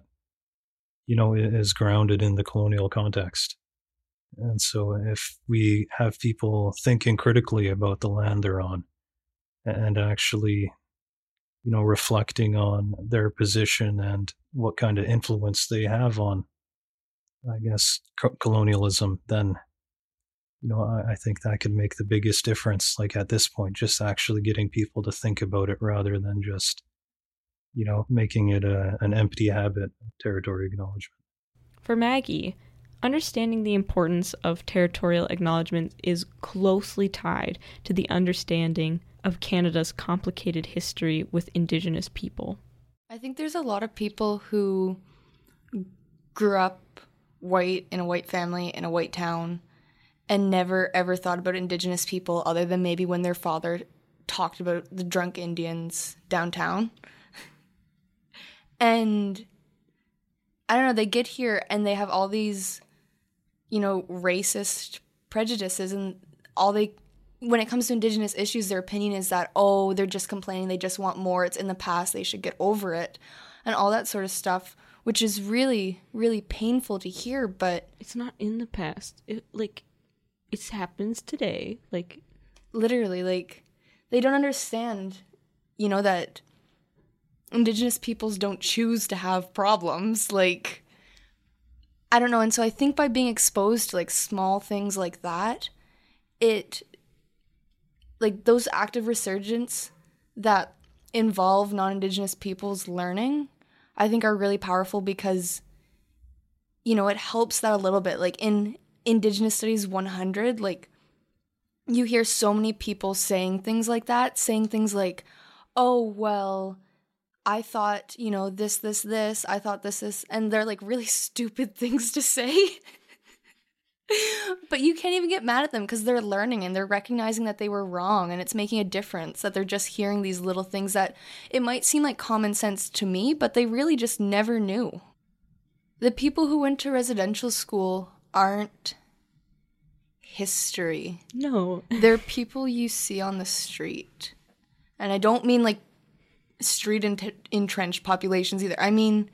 you know, is grounded in the colonial context. And so if we have people thinking critically about the land they're on and actually, you know, reflecting on their position and what kind of influence they have on, I guess, co- colonialism, then, you know, I, I think that could make the biggest difference. Like at this point, just actually getting people to think about it rather than just, you know, making it a, an empty habit, territory acknowledgement. For Maggie, Understanding the importance of territorial acknowledgement is closely tied to the understanding of Canada's complicated history with Indigenous people. I think there's a lot of people who grew up white in a white family in a white town and never ever thought about Indigenous people other than maybe when their father talked about the drunk Indians downtown. and I don't know, they get here and they have all these you know, racist prejudices and all they when it comes to indigenous issues their opinion is that oh, they're just complaining, they just want more, it's in the past, they should get over it and all that sort of stuff, which is really really painful to hear, but it's not in the past. It like it happens today. Like literally like they don't understand you know that indigenous peoples don't choose to have problems like I don't know. And so I think by being exposed to like small things like that, it like those active resurgence that involve non-indigenous peoples learning, I think are really powerful because you know, it helps that a little bit. Like in Indigenous Studies 100, like you hear so many people saying things like that, saying things like, "Oh, well, I thought, you know, this, this, this, I thought this, this, and they're like really stupid things to say. but you can't even get mad at them because they're learning and they're recognizing that they were wrong and it's making a difference that they're just hearing these little things that it might seem like common sense to me, but they really just never knew. The people who went to residential school aren't history. No. They're people you see on the street. And I don't mean like street entrenched populations either. I mean,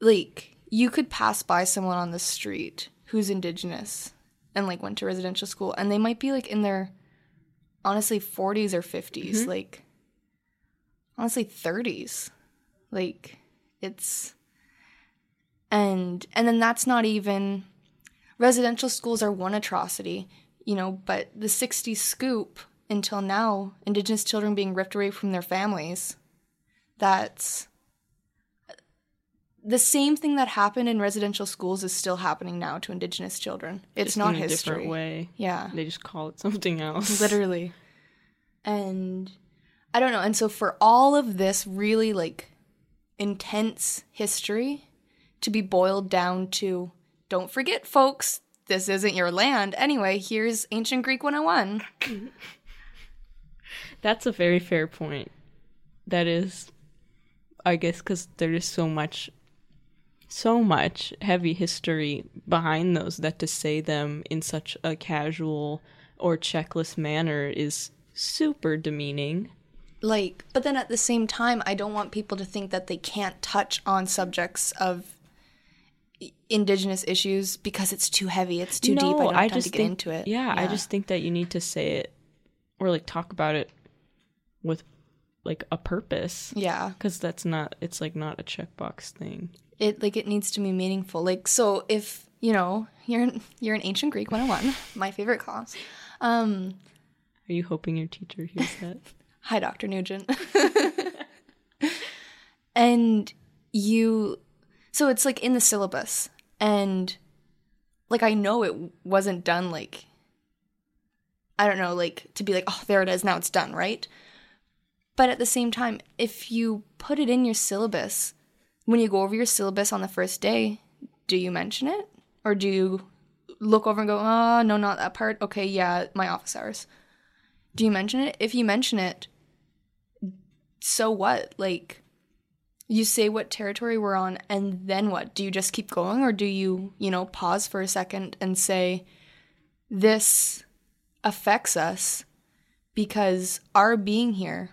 like, you could pass by someone on the street who's indigenous and like went to residential school and they might be like in their honestly 40s or 50s mm-hmm. like honestly 30s like it's and and then that's not even residential schools are one atrocity you know but the 60s scoop until now, Indigenous children being ripped away from their families. That's the same thing that happened in residential schools is still happening now to Indigenous children. It's just not in a history. different way. Yeah, they just call it something else. Literally, and I don't know. And so for all of this really like intense history to be boiled down to, don't forget, folks, this isn't your land. Anyway, here's ancient Greek 101. That's a very fair point. That is, I guess, because there is so much, so much heavy history behind those that to say them in such a casual or checklist manner is super demeaning. Like, but then at the same time, I don't want people to think that they can't touch on subjects of indigenous issues because it's too heavy, it's too no, deep. I don't have I time just to get think, into it. Yeah, yeah, I just think that you need to say it or like talk about it with like a purpose. Yeah. Cuz that's not it's like not a checkbox thing. It like it needs to be meaningful. Like so if, you know, you're you're an ancient Greek 101, my favorite class. Um Are you hoping your teacher hears that? Hi Dr. Nugent. and you so it's like in the syllabus and like I know it wasn't done like I don't know, like to be like, oh, there it is, now it's done, right? But at the same time, if you put it in your syllabus, when you go over your syllabus on the first day, do you mention it? Or do you look over and go, oh, no, not that part. Okay, yeah, my office hours. Do you mention it? If you mention it, so what? Like, you say what territory we're on, and then what? Do you just keep going, or do you, you know, pause for a second and say, this affects us because our being here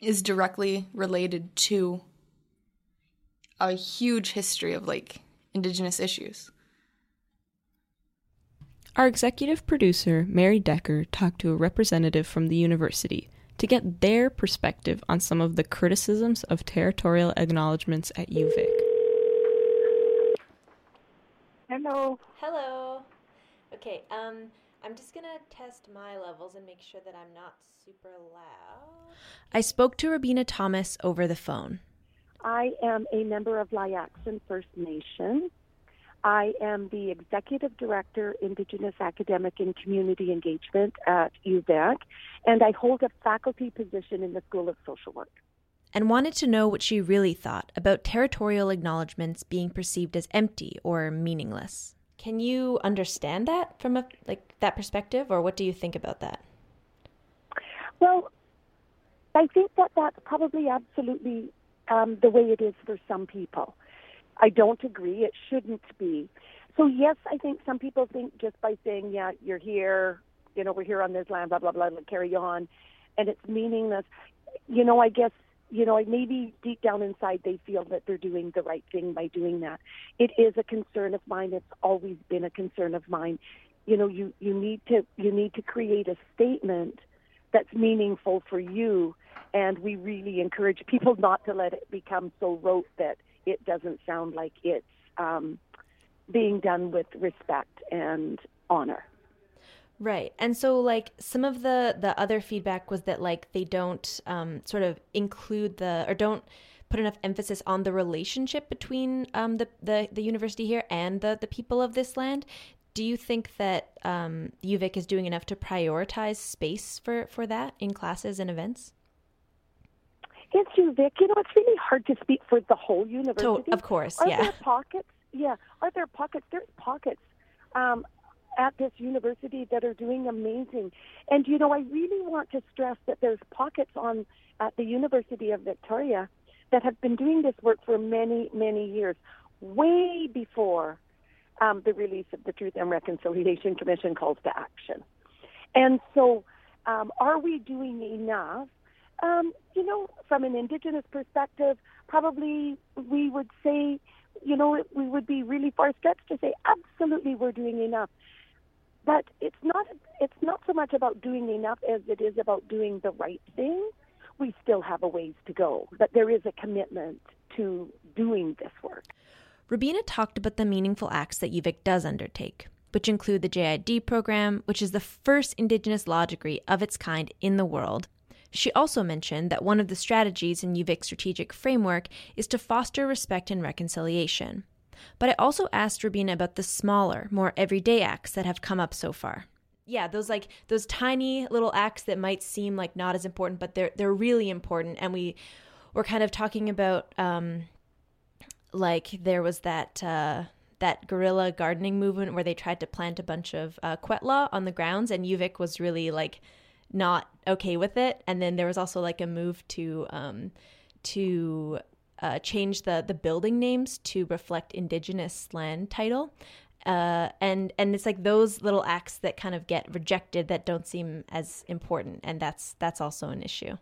is directly related to a huge history of like indigenous issues. Our executive producer, Mary Decker, talked to a representative from the university to get their perspective on some of the criticisms of territorial acknowledgements at UVic. Hello. Hello. Okay, um, I'm just gonna test my levels and make sure that I'm not super loud. I spoke to Robina Thomas over the phone. I am a member of Lyackson First Nation. I am the Executive Director, Indigenous Academic and Community Engagement at UVic, and I hold a faculty position in the School of Social Work. And wanted to know what she really thought about territorial acknowledgements being perceived as empty or meaningless. Can you understand that from a like that perspective, or what do you think about that? Well, I think that that's probably absolutely um, the way it is for some people. I don't agree. It shouldn't be. So yes, I think some people think just by saying, "Yeah, you're here," you know, we're here on this land, blah blah blah, blah carry on, and it's meaningless. You know, I guess you know, maybe deep down inside they feel that they're doing the right thing by doing that. It is a concern of mine. It's always been a concern of mine. You know, you you need to you need to create a statement that's meaningful for you, and we really encourage people not to let it become so rote that it doesn't sound like it's um, being done with respect and honor. Right. And so like some of the the other feedback was that like they don't um, sort of include the or don't put enough emphasis on the relationship between um, the, the the university here and the the people of this land. Do you think that um, UVic is doing enough to prioritize space for for that in classes and events? It's UVic. You know, it's really hard to speak for the whole university. of course, are yeah. There pockets? Yeah. Are there pockets? There's pockets um, at this university that are doing amazing. And you know, I really want to stress that there's pockets on at the University of Victoria that have been doing this work for many, many years, way before um, the release of the Truth and Reconciliation Commission calls to action. And so, um, are we doing enough? Um, you know, from an Indigenous perspective, probably we would say, you know, we would be really far stretched to say, absolutely, we're doing enough. But it's not it's not so much about doing enough as it is about doing the right thing. We still have a ways to go, but there is a commitment to doing this work. Robina talked about the meaningful acts that UVic does undertake, which include the JID program, which is the first Indigenous law degree of its kind in the world, she also mentioned that one of the strategies in UVic's strategic framework is to foster respect and reconciliation. But I also asked Robina about the smaller, more everyday acts that have come up so far. Yeah, those like those tiny little acts that might seem like not as important, but they're they're really important. And we were kind of talking about um, like there was that uh, that guerrilla gardening movement where they tried to plant a bunch of uh, Quetla on the grounds, and UVic was really like not okay with it. And then there was also like a move to um, to uh, change the the building names to reflect indigenous land title. Uh, and and it's like those little acts that kind of get rejected that don't seem as important, and that's that's also an issue.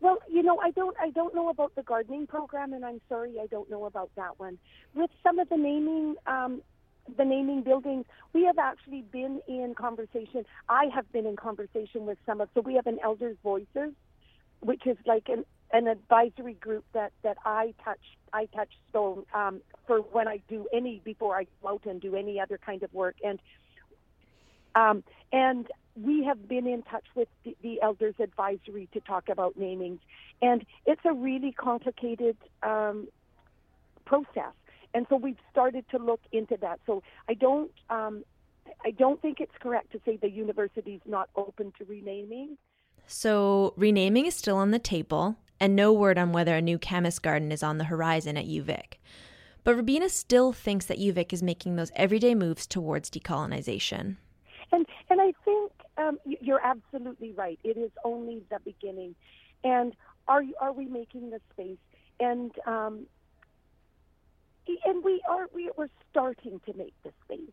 Well, you know, I don't I don't know about the gardening program, and I'm sorry I don't know about that one. With some of the naming um, the naming buildings, we have actually been in conversation. I have been in conversation with some of, so we have an Elders Voices, which is like an, an advisory group that, that I touch, I touch stone um, for when I do any, before I go out and do any other kind of work. And, um, and we have been in touch with the, the Elders Advisory to talk about namings. And it's a really complicated um, process and so we've started to look into that. So I don't, um, I don't think it's correct to say the university is not open to renaming. So renaming is still on the table, and no word on whether a new camas garden is on the horizon at UVic. But Robina still thinks that UVic is making those everyday moves towards decolonization. And and I think um, you're absolutely right. It is only the beginning. And are are we making the space? And um, and we are we we're starting to make the space.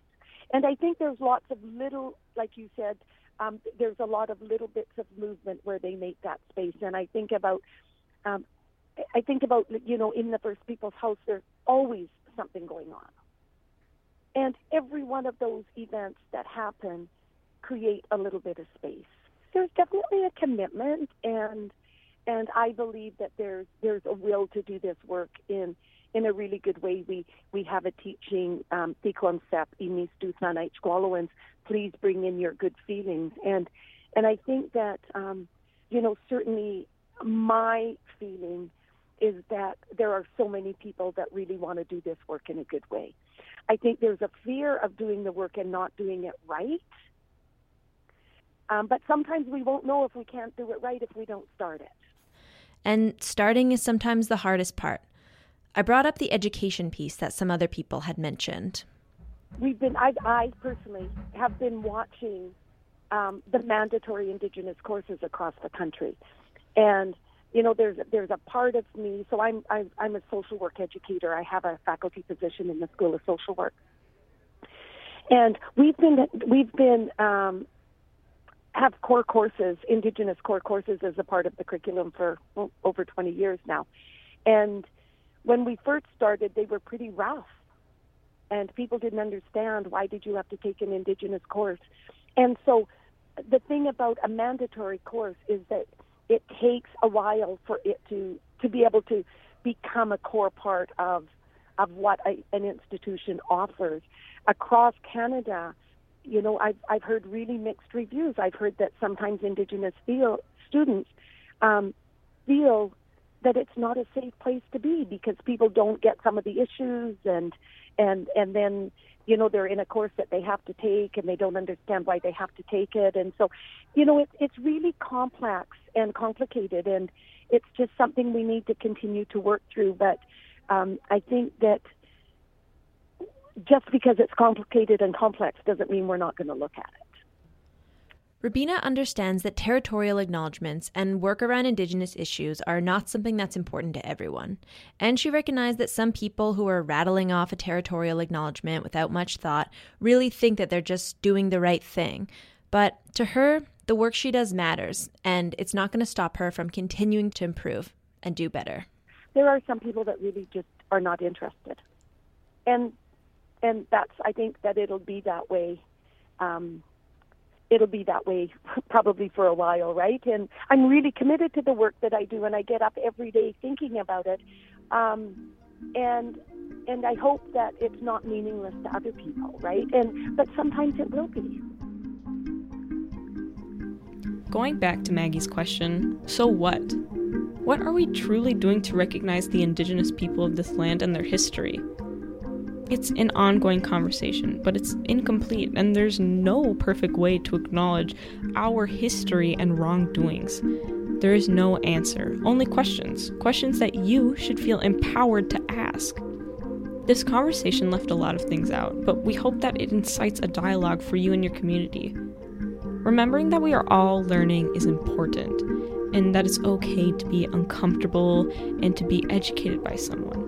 And I think there's lots of little, like you said, um, there's a lot of little bits of movement where they make that space. And I think about, um, I think about, you know, in the First People's House, there's always something going on. And every one of those events that happen create a little bit of space. There's definitely a commitment, and and I believe that there's there's a will to do this work in in a really good way. We we have a teaching um, concept imis duthanite squalowans. Please bring in your good feelings, and and I think that um, you know certainly my feeling is that there are so many people that really want to do this work in a good way. I think there's a fear of doing the work and not doing it right. Um, but sometimes we won't know if we can't do it right if we don't start it. And starting is sometimes the hardest part. I brought up the education piece that some other people had mentioned. We've been, I, I personally have been watching um, the mandatory Indigenous courses across the country, and you know, there's there's a part of me. So I'm I'm, I'm a social work educator. I have a faculty position in the School of Social Work, and we've been we've been um, have core courses, Indigenous core courses, as a part of the curriculum for well, over 20 years now, and when we first started, they were pretty rough, and people didn't understand why did you have to take an indigenous course. And so, the thing about a mandatory course is that it takes a while for it to to be able to become a core part of of what a, an institution offers across Canada. You know, I've I've heard really mixed reviews. I've heard that sometimes Indigenous feel, students um, feel that it's not a safe place to be because people don't get some of the issues and and and then you know they're in a course that they have to take and they don't understand why they have to take it and so you know it's it's really complex and complicated and it's just something we need to continue to work through but um, I think that just because it's complicated and complex doesn't mean we're not going to look at it. Robina understands that territorial acknowledgements and work around Indigenous issues are not something that's important to everyone. And she recognized that some people who are rattling off a territorial acknowledgement without much thought really think that they're just doing the right thing. But to her, the work she does matters, and it's not going to stop her from continuing to improve and do better. There are some people that really just are not interested. And and that's I think that it'll be that way um, it'll be that way probably for a while, right? And I'm really committed to the work that I do, and I get up every day thinking about it. Um, and and I hope that it's not meaningless to other people, right? And but sometimes it will be. Going back to Maggie's question, so what? What are we truly doing to recognize the indigenous people of this land and their history? It's an ongoing conversation, but it's incomplete, and there's no perfect way to acknowledge our history and wrongdoings. There is no answer, only questions. Questions that you should feel empowered to ask. This conversation left a lot of things out, but we hope that it incites a dialogue for you and your community. Remembering that we are all learning is important, and that it's okay to be uncomfortable and to be educated by someone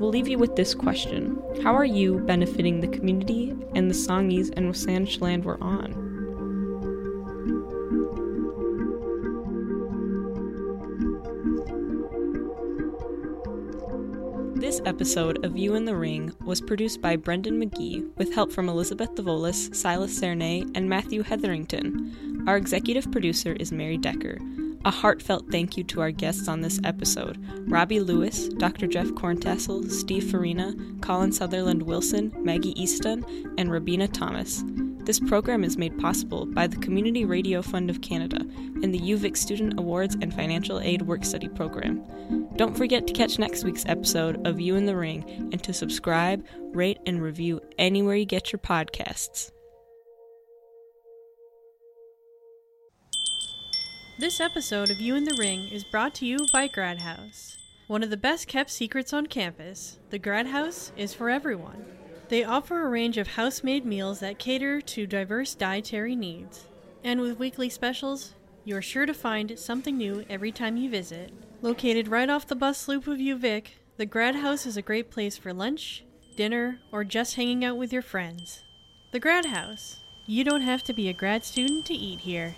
we'll leave you with this question How are you benefiting the community and the Songhees and Wasanich land we're on? This episode of You in the Ring was produced by Brendan McGee with help from Elizabeth Devolis, Silas Cernay, and Matthew Hetherington. Our executive producer is Mary Decker. A heartfelt thank you to our guests on this episode Robbie Lewis, Dr. Jeff Corntassel, Steve Farina, Colin Sutherland Wilson, Maggie Easton, and Robina Thomas. This program is made possible by the Community Radio Fund of Canada and the UVic Student Awards and Financial Aid Work Study Program. Don't forget to catch next week's episode of You in the Ring and to subscribe, rate, and review anywhere you get your podcasts. This episode of You in the Ring is brought to you by Grad House. One of the best kept secrets on campus, the Grad House is for everyone. They offer a range of house made meals that cater to diverse dietary needs. And with weekly specials, you are sure to find something new every time you visit. Located right off the bus loop of UVic, the Grad House is a great place for lunch, dinner, or just hanging out with your friends. The Grad House. You don't have to be a grad student to eat here.